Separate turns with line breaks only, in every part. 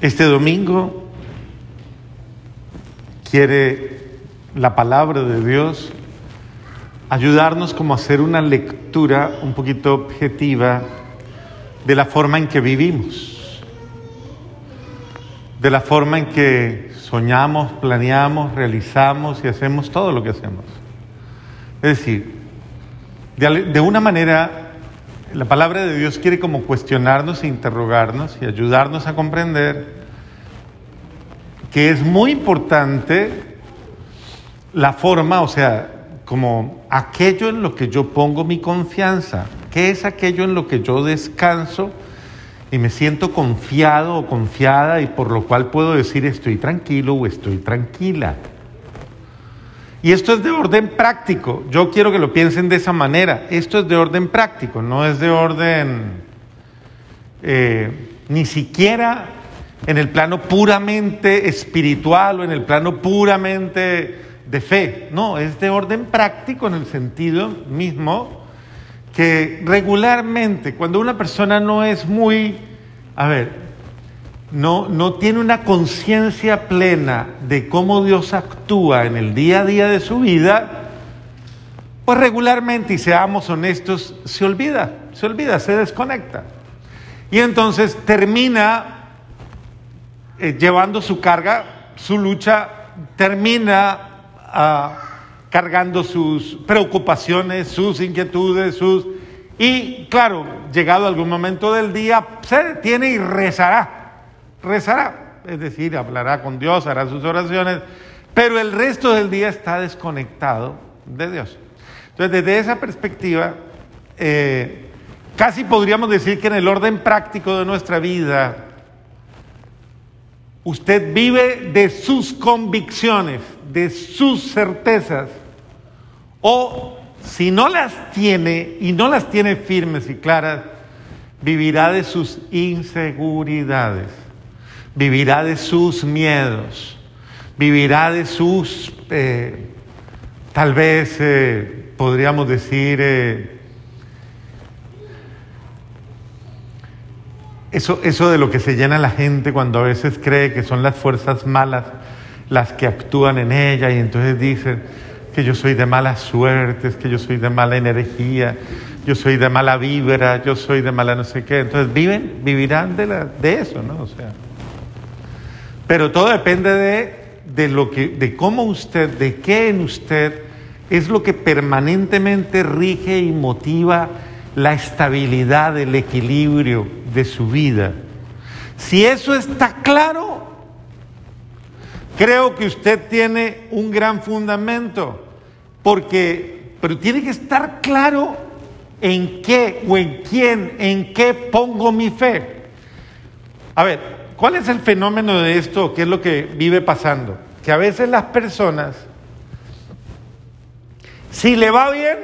Este domingo quiere la palabra de Dios ayudarnos como a hacer una lectura un poquito objetiva de la forma en que vivimos, de la forma en que soñamos, planeamos, realizamos y hacemos todo lo que hacemos. Es decir, de, de una manera la palabra de Dios quiere como cuestionarnos e interrogarnos y ayudarnos a comprender que es muy importante la forma, o sea, como aquello en lo que yo pongo mi confianza, ¿qué es aquello en lo que yo descanso y me siento confiado o confiada y por lo cual puedo decir estoy tranquilo o estoy tranquila? Y esto es de orden práctico. Yo quiero que lo piensen de esa manera. Esto es de orden práctico, no es de orden eh, ni siquiera en el plano puramente espiritual o en el plano puramente de fe. No, es de orden práctico en el sentido mismo que regularmente cuando una persona no es muy, a ver, no, no tiene una conciencia plena de cómo Dios actúa en el día a día de su vida, pues regularmente, y seamos honestos, se olvida, se olvida, se desconecta. Y entonces termina eh, llevando su carga, su lucha, termina ah, cargando sus preocupaciones, sus inquietudes, sus... Y claro, llegado algún momento del día, se detiene y rezará rezará, es decir, hablará con Dios, hará sus oraciones, pero el resto del día está desconectado de Dios. Entonces, desde esa perspectiva, eh, casi podríamos decir que en el orden práctico de nuestra vida, usted vive de sus convicciones, de sus certezas, o si no las tiene y no las tiene firmes y claras, vivirá de sus inseguridades vivirá de sus miedos, vivirá de sus, eh, tal vez eh, podríamos decir, eh, eso, eso de lo que se llena la gente cuando a veces cree que son las fuerzas malas las que actúan en ella y entonces dicen que yo soy de malas suertes, que yo soy de mala energía, yo soy de mala vibra, yo soy de mala no sé qué. Entonces viven, vivirán de, la, de eso, ¿no? O sea. Pero todo depende de, de, lo que, de cómo usted, de qué en usted es lo que permanentemente rige y motiva la estabilidad, el equilibrio de su vida. Si eso está claro, creo que usted tiene un gran fundamento, porque, pero tiene que estar claro en qué o en quién, en qué pongo mi fe. A ver, ¿Cuál es el fenómeno de esto? ¿Qué es lo que vive pasando? Que a veces las personas, si le va bien,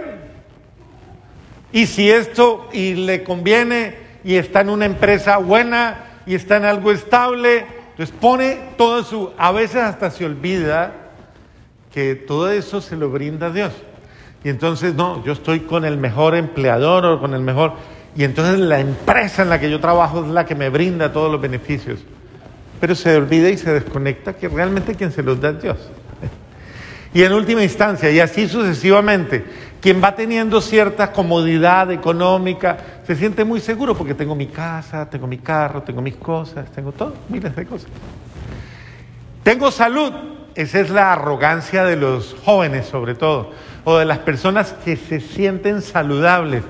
y si esto y le conviene, y está en una empresa buena, y está en algo estable, entonces pone todo su, a veces hasta se olvida que todo eso se lo brinda Dios. Y entonces, no, yo estoy con el mejor empleador o con el mejor y entonces la empresa en la que yo trabajo es la que me brinda todos los beneficios. Pero se olvida y se desconecta que realmente quien se los da es Dios. Y en última instancia, y así sucesivamente, quien va teniendo cierta comodidad económica se siente muy seguro porque tengo mi casa, tengo mi carro, tengo mis cosas, tengo todo, miles de cosas. Tengo salud, esa es la arrogancia de los jóvenes sobre todo, o de las personas que se sienten saludables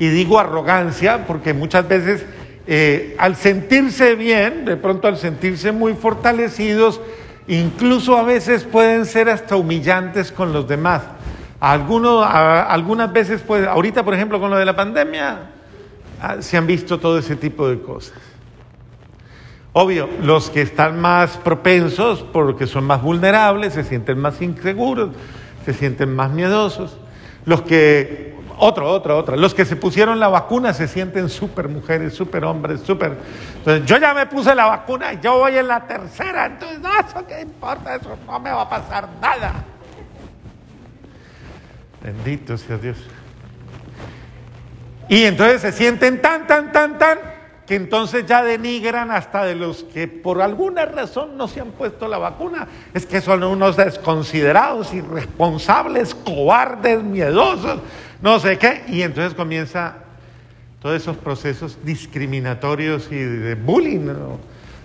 y digo arrogancia porque muchas veces eh, al sentirse bien, de pronto al sentirse muy fortalecidos, incluso a veces pueden ser hasta humillantes con los demás. Algunos, algunas veces, pues, ahorita por ejemplo con lo de la pandemia, ah, se han visto todo ese tipo de cosas. Obvio, los que están más propensos, porque son más vulnerables, se sienten más inseguros, se sienten más miedosos. Los que otra, otra, otra. Los que se pusieron la vacuna se sienten súper mujeres, súper hombres, súper... Entonces, yo ya me puse la vacuna, yo voy en la tercera, entonces, no, eso qué importa, eso no me va a pasar nada. Bendito sea Dios. Y entonces se sienten tan, tan, tan, tan, que entonces ya denigran hasta de los que por alguna razón no se han puesto la vacuna. Es que son unos desconsiderados, irresponsables, cobardes, miedosos, no sé qué. Y entonces comienza todos esos procesos discriminatorios y de bullying,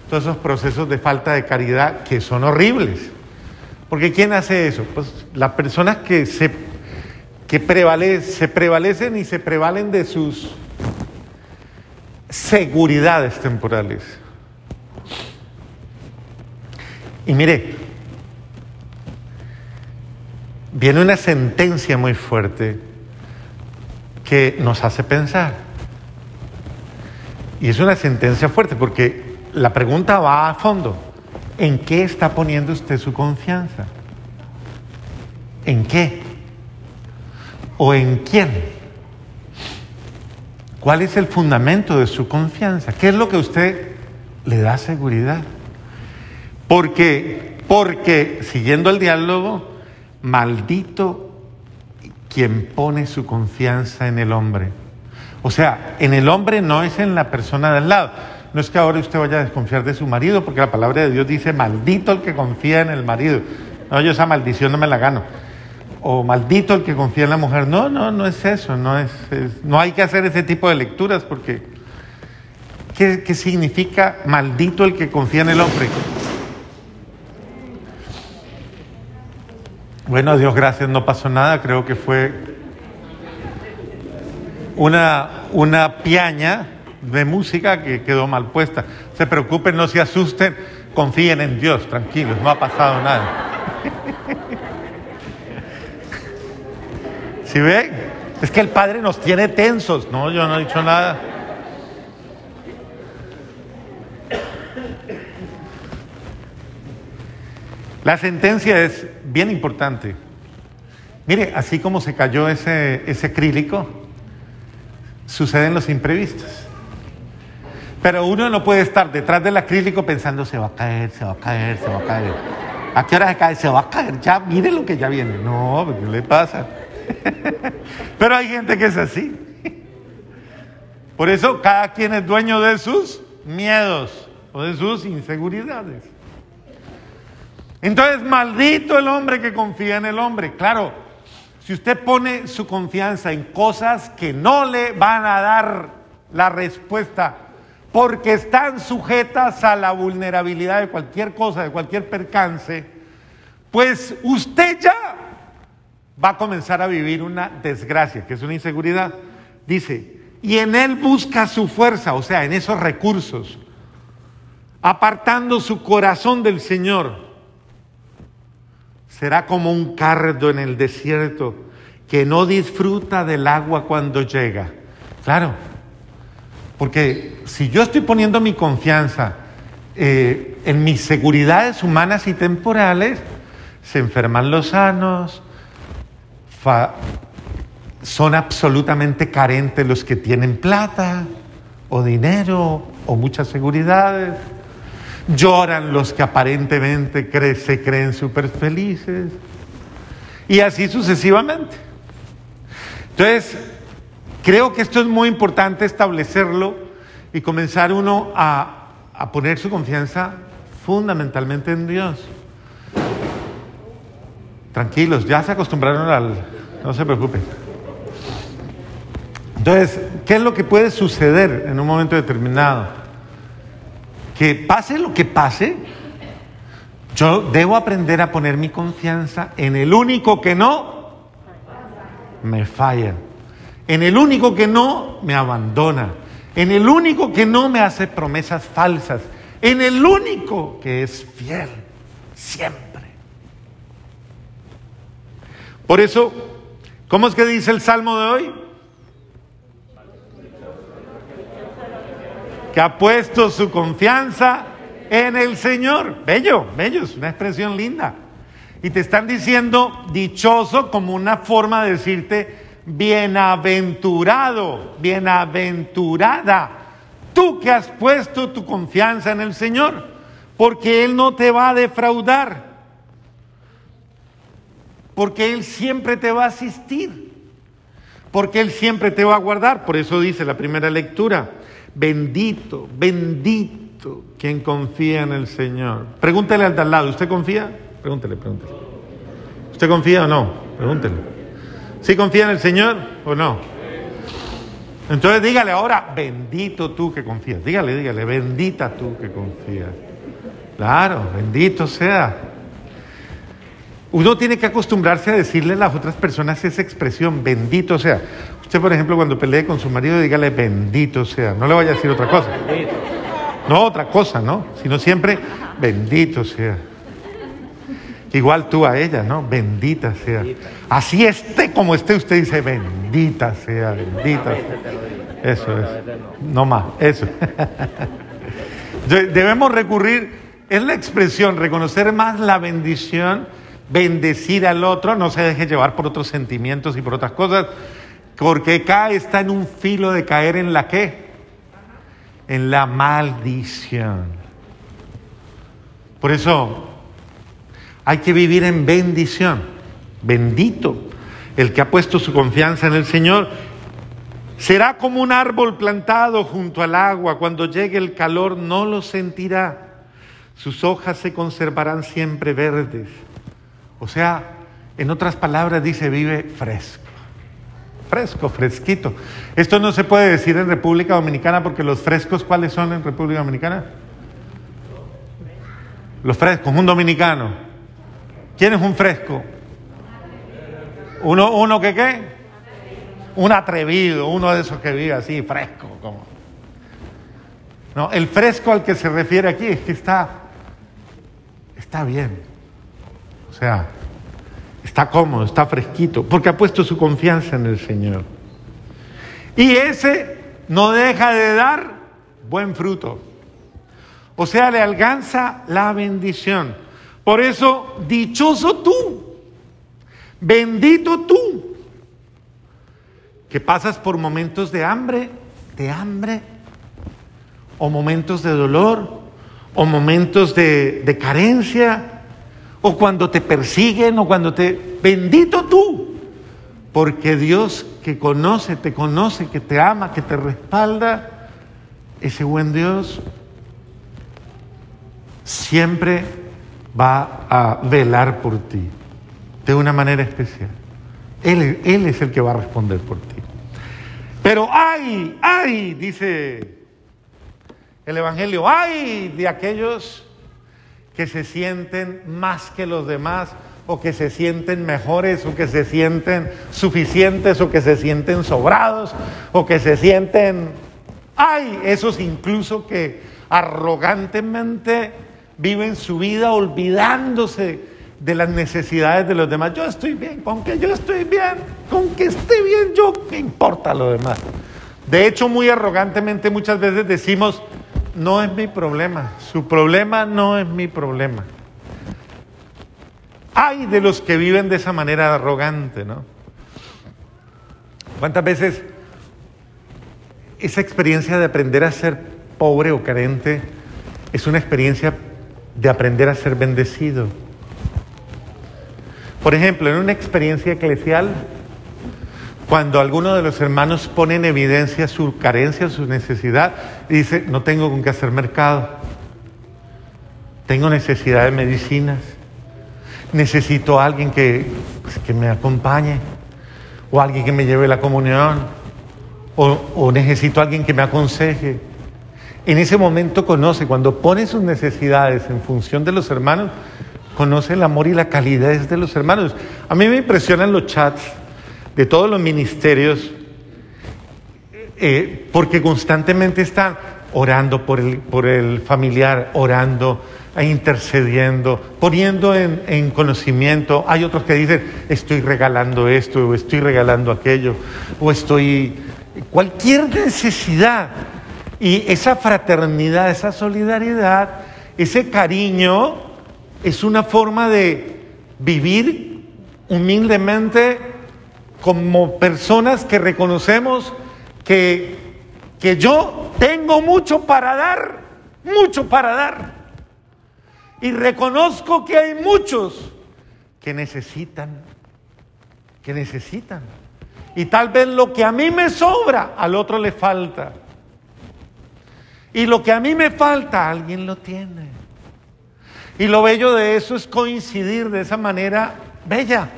todos esos procesos de falta de caridad que son horribles. Porque ¿quién hace eso? Pues las personas que se, que se prevalecen y se prevalen de sus seguridades temporales. Y mire, viene una sentencia muy fuerte que nos hace pensar. Y es una sentencia fuerte porque la pregunta va a fondo. ¿En qué está poniendo usted su confianza? ¿En qué? ¿O en quién? ¿Cuál es el fundamento de su confianza? ¿Qué es lo que usted le da seguridad? Porque, porque, siguiendo el diálogo, maldito quien pone su confianza en el hombre. O sea, en el hombre no es en la persona del lado. No es que ahora usted vaya a desconfiar de su marido, porque la palabra de Dios dice, maldito el que confía en el marido. No, yo esa maldición no me la gano o maldito el que confía en la mujer. No, no, no es eso, no, es, no hay que hacer ese tipo de lecturas porque ¿qué, ¿qué significa maldito el que confía en el hombre? Bueno, Dios gracias, no pasó nada, creo que fue una, una piaña de música que quedó mal puesta. Se preocupen, no se asusten, confíen en Dios, tranquilos, no ha pasado nada. ¿Sí ve? Es que el Padre nos tiene tensos. No, yo no he dicho nada. La sentencia es bien importante. Mire, así como se cayó ese, ese acrílico, suceden los imprevistos. Pero uno no puede estar detrás del acrílico pensando se va a caer, se va a caer, se va a caer. ¿A qué hora se cae? Se va a caer. Ya, mire lo que ya viene. No, ¿qué le pasa? Pero hay gente que es así. Por eso cada quien es dueño de sus miedos o de sus inseguridades. Entonces, maldito el hombre que confía en el hombre. Claro, si usted pone su confianza en cosas que no le van a dar la respuesta, porque están sujetas a la vulnerabilidad de cualquier cosa, de cualquier percance, pues usted ya va a comenzar a vivir una desgracia, que es una inseguridad. Dice, y en él busca su fuerza, o sea, en esos recursos, apartando su corazón del Señor. Será como un cardo en el desierto que no disfruta del agua cuando llega. Claro, porque si yo estoy poniendo mi confianza eh, en mis seguridades humanas y temporales, se enferman los sanos, son absolutamente carentes los que tienen plata o dinero o muchas seguridades. Lloran los que aparentemente se creen súper felices. Y así sucesivamente. Entonces, creo que esto es muy importante establecerlo y comenzar uno a, a poner su confianza fundamentalmente en Dios. Tranquilos, ya se acostumbraron al, no se preocupen. Entonces, ¿qué es lo que puede suceder en un momento determinado? Que pase lo que pase, yo debo aprender a poner mi confianza en el único que no me falla, en el único que no me abandona, en el único que no me hace promesas falsas, en el único que es fiel siempre. Por eso ¿Cómo es que dice el Salmo de hoy? Que ha puesto su confianza en el Señor. Bello, bello, es una expresión linda. Y te están diciendo dichoso como una forma de decirte bienaventurado, bienaventurada. Tú que has puesto tu confianza en el Señor, porque Él no te va a defraudar porque Él siempre te va a asistir, porque Él siempre te va a guardar. Por eso dice la primera lectura, Bendito, bendito quien confía en el Señor. Pregúntele al de al lado, ¿usted confía? Pregúntele, pregúntele. ¿Usted confía o no? Pregúntele. ¿Sí confía en el Señor o no? Entonces dígale ahora, bendito tú que confías. Dígale, dígale, bendita tú que confías. Claro, bendito sea. Uno tiene que acostumbrarse a decirle a las otras personas esa expresión, bendito sea. Usted, por ejemplo, cuando pelee con su marido, dígale bendito sea. No le vaya a decir otra cosa. No otra cosa, ¿no? Sino siempre bendito sea. Igual tú a ella, ¿no? Bendita sea. Así esté como esté, usted dice bendita sea, bendita sea. Eso es. No más, eso. Debemos recurrir, es la expresión, reconocer más la bendición bendecir al otro, no se deje llevar por otros sentimientos y por otras cosas, porque acá está en un filo de caer en la qué? En la maldición. Por eso hay que vivir en bendición. Bendito el que ha puesto su confianza en el Señor. Será como un árbol plantado junto al agua. Cuando llegue el calor no lo sentirá. Sus hojas se conservarán siempre verdes. O sea, en otras palabras dice, vive fresco. Fresco, fresquito. Esto no se puede decir en República Dominicana porque los frescos, ¿cuáles son en República Dominicana? Los frescos, un dominicano. ¿Quién es un fresco? Uno, uno que qué? Un atrevido, uno de esos que vive así, fresco. Como. No, el fresco al que se refiere aquí es que está, está bien, o sea, está cómodo, está fresquito, porque ha puesto su confianza en el Señor. Y ese no deja de dar buen fruto. O sea, le alcanza la bendición. Por eso, dichoso tú, bendito tú, que pasas por momentos de hambre, de hambre, o momentos de dolor, o momentos de, de carencia, o cuando te persiguen, o cuando te... Bendito tú, porque Dios que conoce, te conoce, que te ama, que te respalda, ese buen Dios siempre va a velar por ti de una manera especial. Él, él es el que va a responder por ti. Pero ay, ay, dice el Evangelio, ay de aquellos que se sienten más que los demás o que se sienten mejores o que se sienten suficientes o que se sienten sobrados o que se sienten... Hay esos incluso que arrogantemente viven su vida olvidándose de las necesidades de los demás. Yo estoy bien, con que yo estoy bien, con que esté bien yo, ¿qué importa lo demás? De hecho, muy arrogantemente muchas veces decimos, no es mi problema, su problema no es mi problema. Hay de los que viven de esa manera arrogante, ¿no? ¿Cuántas veces esa experiencia de aprender a ser pobre o carente es una experiencia de aprender a ser bendecido? Por ejemplo, en una experiencia eclesial, cuando alguno de los hermanos pone en evidencia su carencia, su necesidad, dice, no tengo con qué hacer mercado, tengo necesidad de medicinas, necesito a alguien que, pues, que me acompañe, o alguien que me lleve la comunión, o, o necesito a alguien que me aconseje. En ese momento conoce, cuando pone sus necesidades en función de los hermanos, conoce el amor y la calidez de los hermanos. A mí me impresionan los chats de todos los ministerios, eh, porque constantemente están orando por el, por el familiar, orando intercediendo, poniendo en, en, conocimiento. Hay otros que dicen, estoy regalando esto, o estoy regalando aquello, o estoy... Cualquier necesidad. Y esa fraternidad, esa solidaridad, ese cariño, es una forma de vivir humildemente como personas que reconocemos que, que yo tengo mucho para dar, mucho para dar. Y reconozco que hay muchos que necesitan, que necesitan. Y tal vez lo que a mí me sobra, al otro le falta. Y lo que a mí me falta, alguien lo tiene. Y lo bello de eso es coincidir de esa manera bella.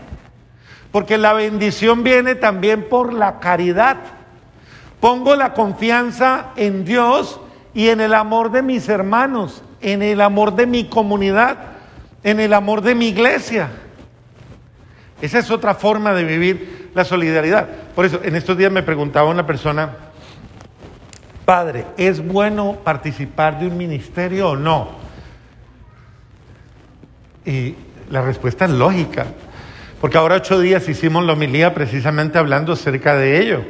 Porque la bendición viene también por la caridad. Pongo la confianza en Dios y en el amor de mis hermanos, en el amor de mi comunidad, en el amor de mi iglesia. Esa es otra forma de vivir la solidaridad. Por eso, en estos días me preguntaba una persona, padre, ¿es bueno participar de un ministerio o no? Y la respuesta es lógica, porque ahora ocho días hicimos la homilía precisamente hablando acerca de ello.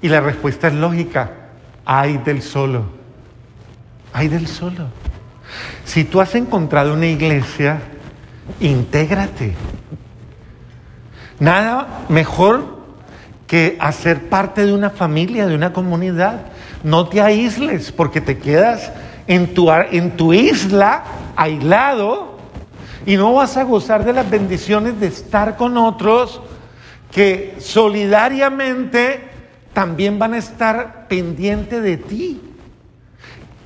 Y la respuesta es lógica, hay del solo, hay del solo. Si tú has encontrado una iglesia, intégrate. Nada mejor que hacer parte de una familia, de una comunidad. No te aísles porque te quedas en tu, en tu isla aislado y no vas a gozar de las bendiciones de estar con otros que solidariamente también van a estar pendientes de ti.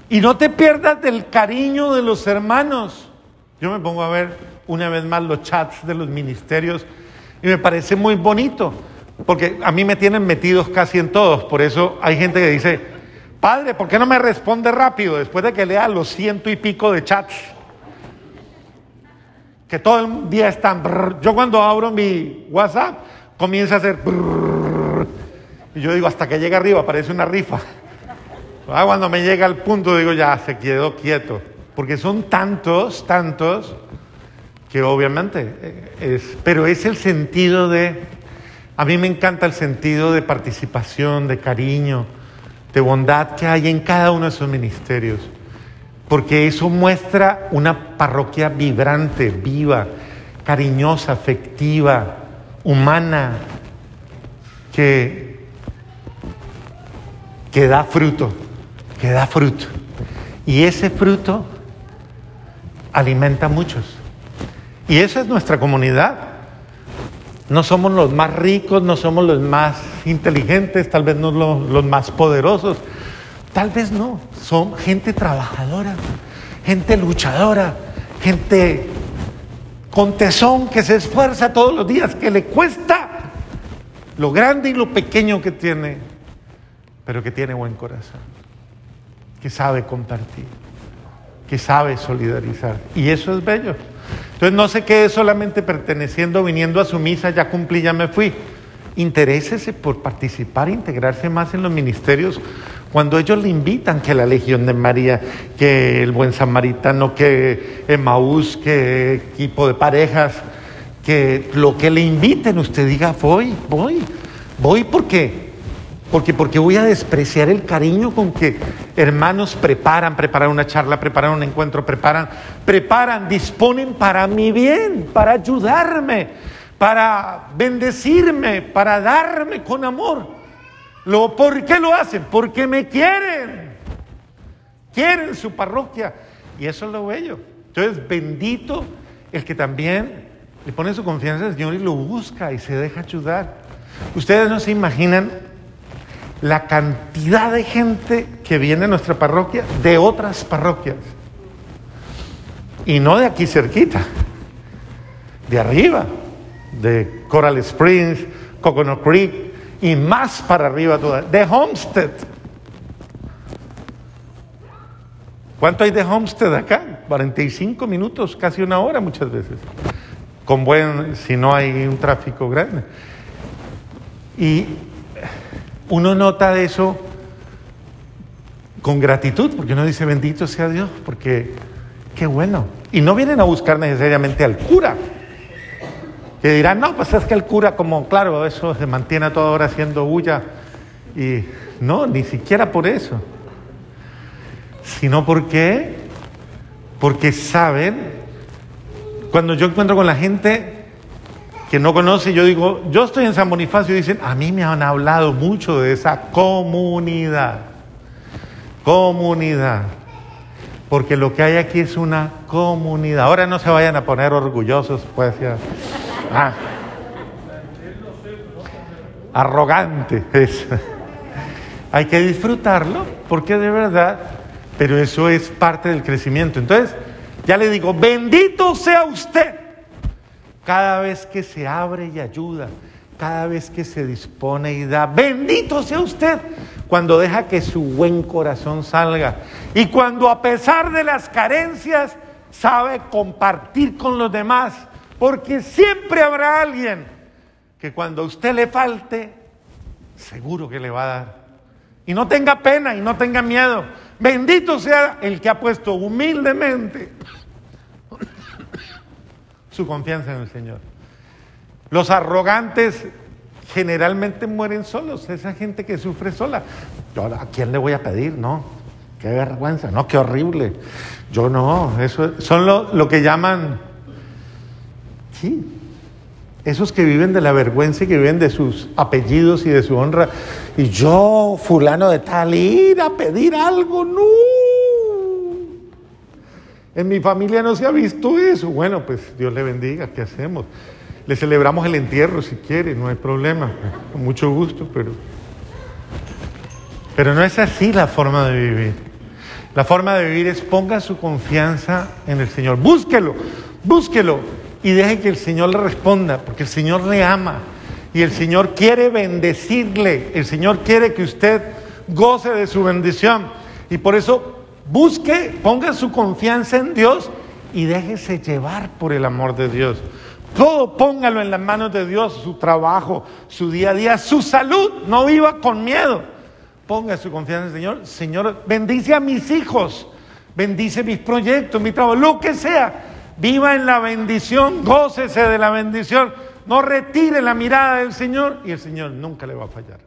Y no te pierdas del cariño de los hermanos. Yo me pongo a ver una vez más los chats de los ministerios y me parece muy bonito, porque a mí me tienen metidos casi en todos. Por eso hay gente que dice, padre, ¿por qué no me responde rápido después de que lea los ciento y pico de chats? Que todo el día están... Yo cuando abro mi WhatsApp comienza a hacer... Y yo digo, hasta que llega arriba aparece una rifa. Ah, cuando me llega al punto digo, ya, se quedó quieto. Porque son tantos, tantos, que obviamente eh, es, pero es el sentido de, a mí me encanta el sentido de participación, de cariño, de bondad que hay en cada uno de esos ministerios, porque eso muestra una parroquia vibrante, viva, cariñosa, afectiva, humana, que, que da fruto, que da fruto. Y ese fruto alimenta a muchos. Y esa es nuestra comunidad. No somos los más ricos, no somos los más inteligentes, tal vez no los, los más poderosos, tal vez no. Son gente trabajadora, gente luchadora, gente con tesón que se esfuerza todos los días, que le cuesta lo grande y lo pequeño que tiene, pero que tiene buen corazón, que sabe compartir, que sabe solidarizar. Y eso es bello. Entonces no se quede solamente perteneciendo, viniendo a su misa, ya cumplí, ya me fui. Interésese por participar, integrarse más en los ministerios cuando ellos le invitan, que la Legión de María, que el Buen Samaritano, que Emaús, que equipo de parejas, que lo que le inviten, usted diga, voy, voy, voy porque porque, porque voy a despreciar el cariño con que hermanos preparan, preparan una charla, preparan un encuentro, preparan, preparan, disponen para mi bien, para ayudarme, para bendecirme, para darme con amor. Lo, ¿Por qué lo hacen? Porque me quieren. Quieren su parroquia. Y eso es lo bello. Entonces, bendito el que también le pone su confianza al Señor y lo busca y se deja ayudar. Ustedes no se imaginan la cantidad de gente que viene a nuestra parroquia de otras parroquias. Y no de aquí cerquita, de arriba, de Coral Springs, Coconut Creek y más para arriba toda, de Homestead. ¿Cuánto hay de Homestead acá? 45 minutos, casi una hora muchas veces. Con buen, si no hay un tráfico grande. Y uno nota eso con gratitud, porque uno dice, bendito sea Dios, porque qué bueno. Y no vienen a buscar necesariamente al cura, que dirán, no, pues es que el cura, como claro, eso se mantiene a toda hora haciendo bulla, y no, ni siquiera por eso, sino porque, porque saben, cuando yo encuentro con la gente, que no conoce, yo digo, yo estoy en San Bonifacio y dicen, a mí me han hablado mucho de esa comunidad. Comunidad. Porque lo que hay aquí es una comunidad. Ahora no se vayan a poner orgullosos, pues ya. Ah. Arrogante. hay que disfrutarlo porque de verdad, pero eso es parte del crecimiento. Entonces, ya le digo, bendito sea usted cada vez que se abre y ayuda, cada vez que se dispone y da. Bendito sea usted cuando deja que su buen corazón salga y cuando a pesar de las carencias sabe compartir con los demás, porque siempre habrá alguien que cuando a usted le falte, seguro que le va a dar. Y no tenga pena y no tenga miedo. Bendito sea el que ha puesto humildemente su confianza en el Señor. Los arrogantes generalmente mueren solos, esa gente que sufre sola. Yo, ¿A quién le voy a pedir? No, qué vergüenza, no, qué horrible. Yo no, eso son lo, lo que llaman, sí, esos que viven de la vergüenza y que viven de sus apellidos y de su honra. Y yo, fulano de tal, ir a pedir algo, no. En mi familia no se ha visto eso. Bueno, pues Dios le bendiga, ¿qué hacemos? Le celebramos el entierro si quiere, no hay problema, con mucho gusto, pero... Pero no es así la forma de vivir. La forma de vivir es ponga su confianza en el Señor. Búsquelo, búsquelo y deje que el Señor le responda, porque el Señor le ama y el Señor quiere bendecirle, el Señor quiere que usted goce de su bendición y por eso busque, ponga su confianza en Dios y déjese llevar por el amor de Dios. Todo póngalo en las manos de Dios, su trabajo, su día a día, su salud, no viva con miedo. Ponga su confianza en el Señor. Señor, bendice a mis hijos, bendice mis proyectos, mi trabajo, lo que sea Viva en la bendición, gócese de la bendición. No retire la mirada del Señor y el Señor nunca le va a fallar.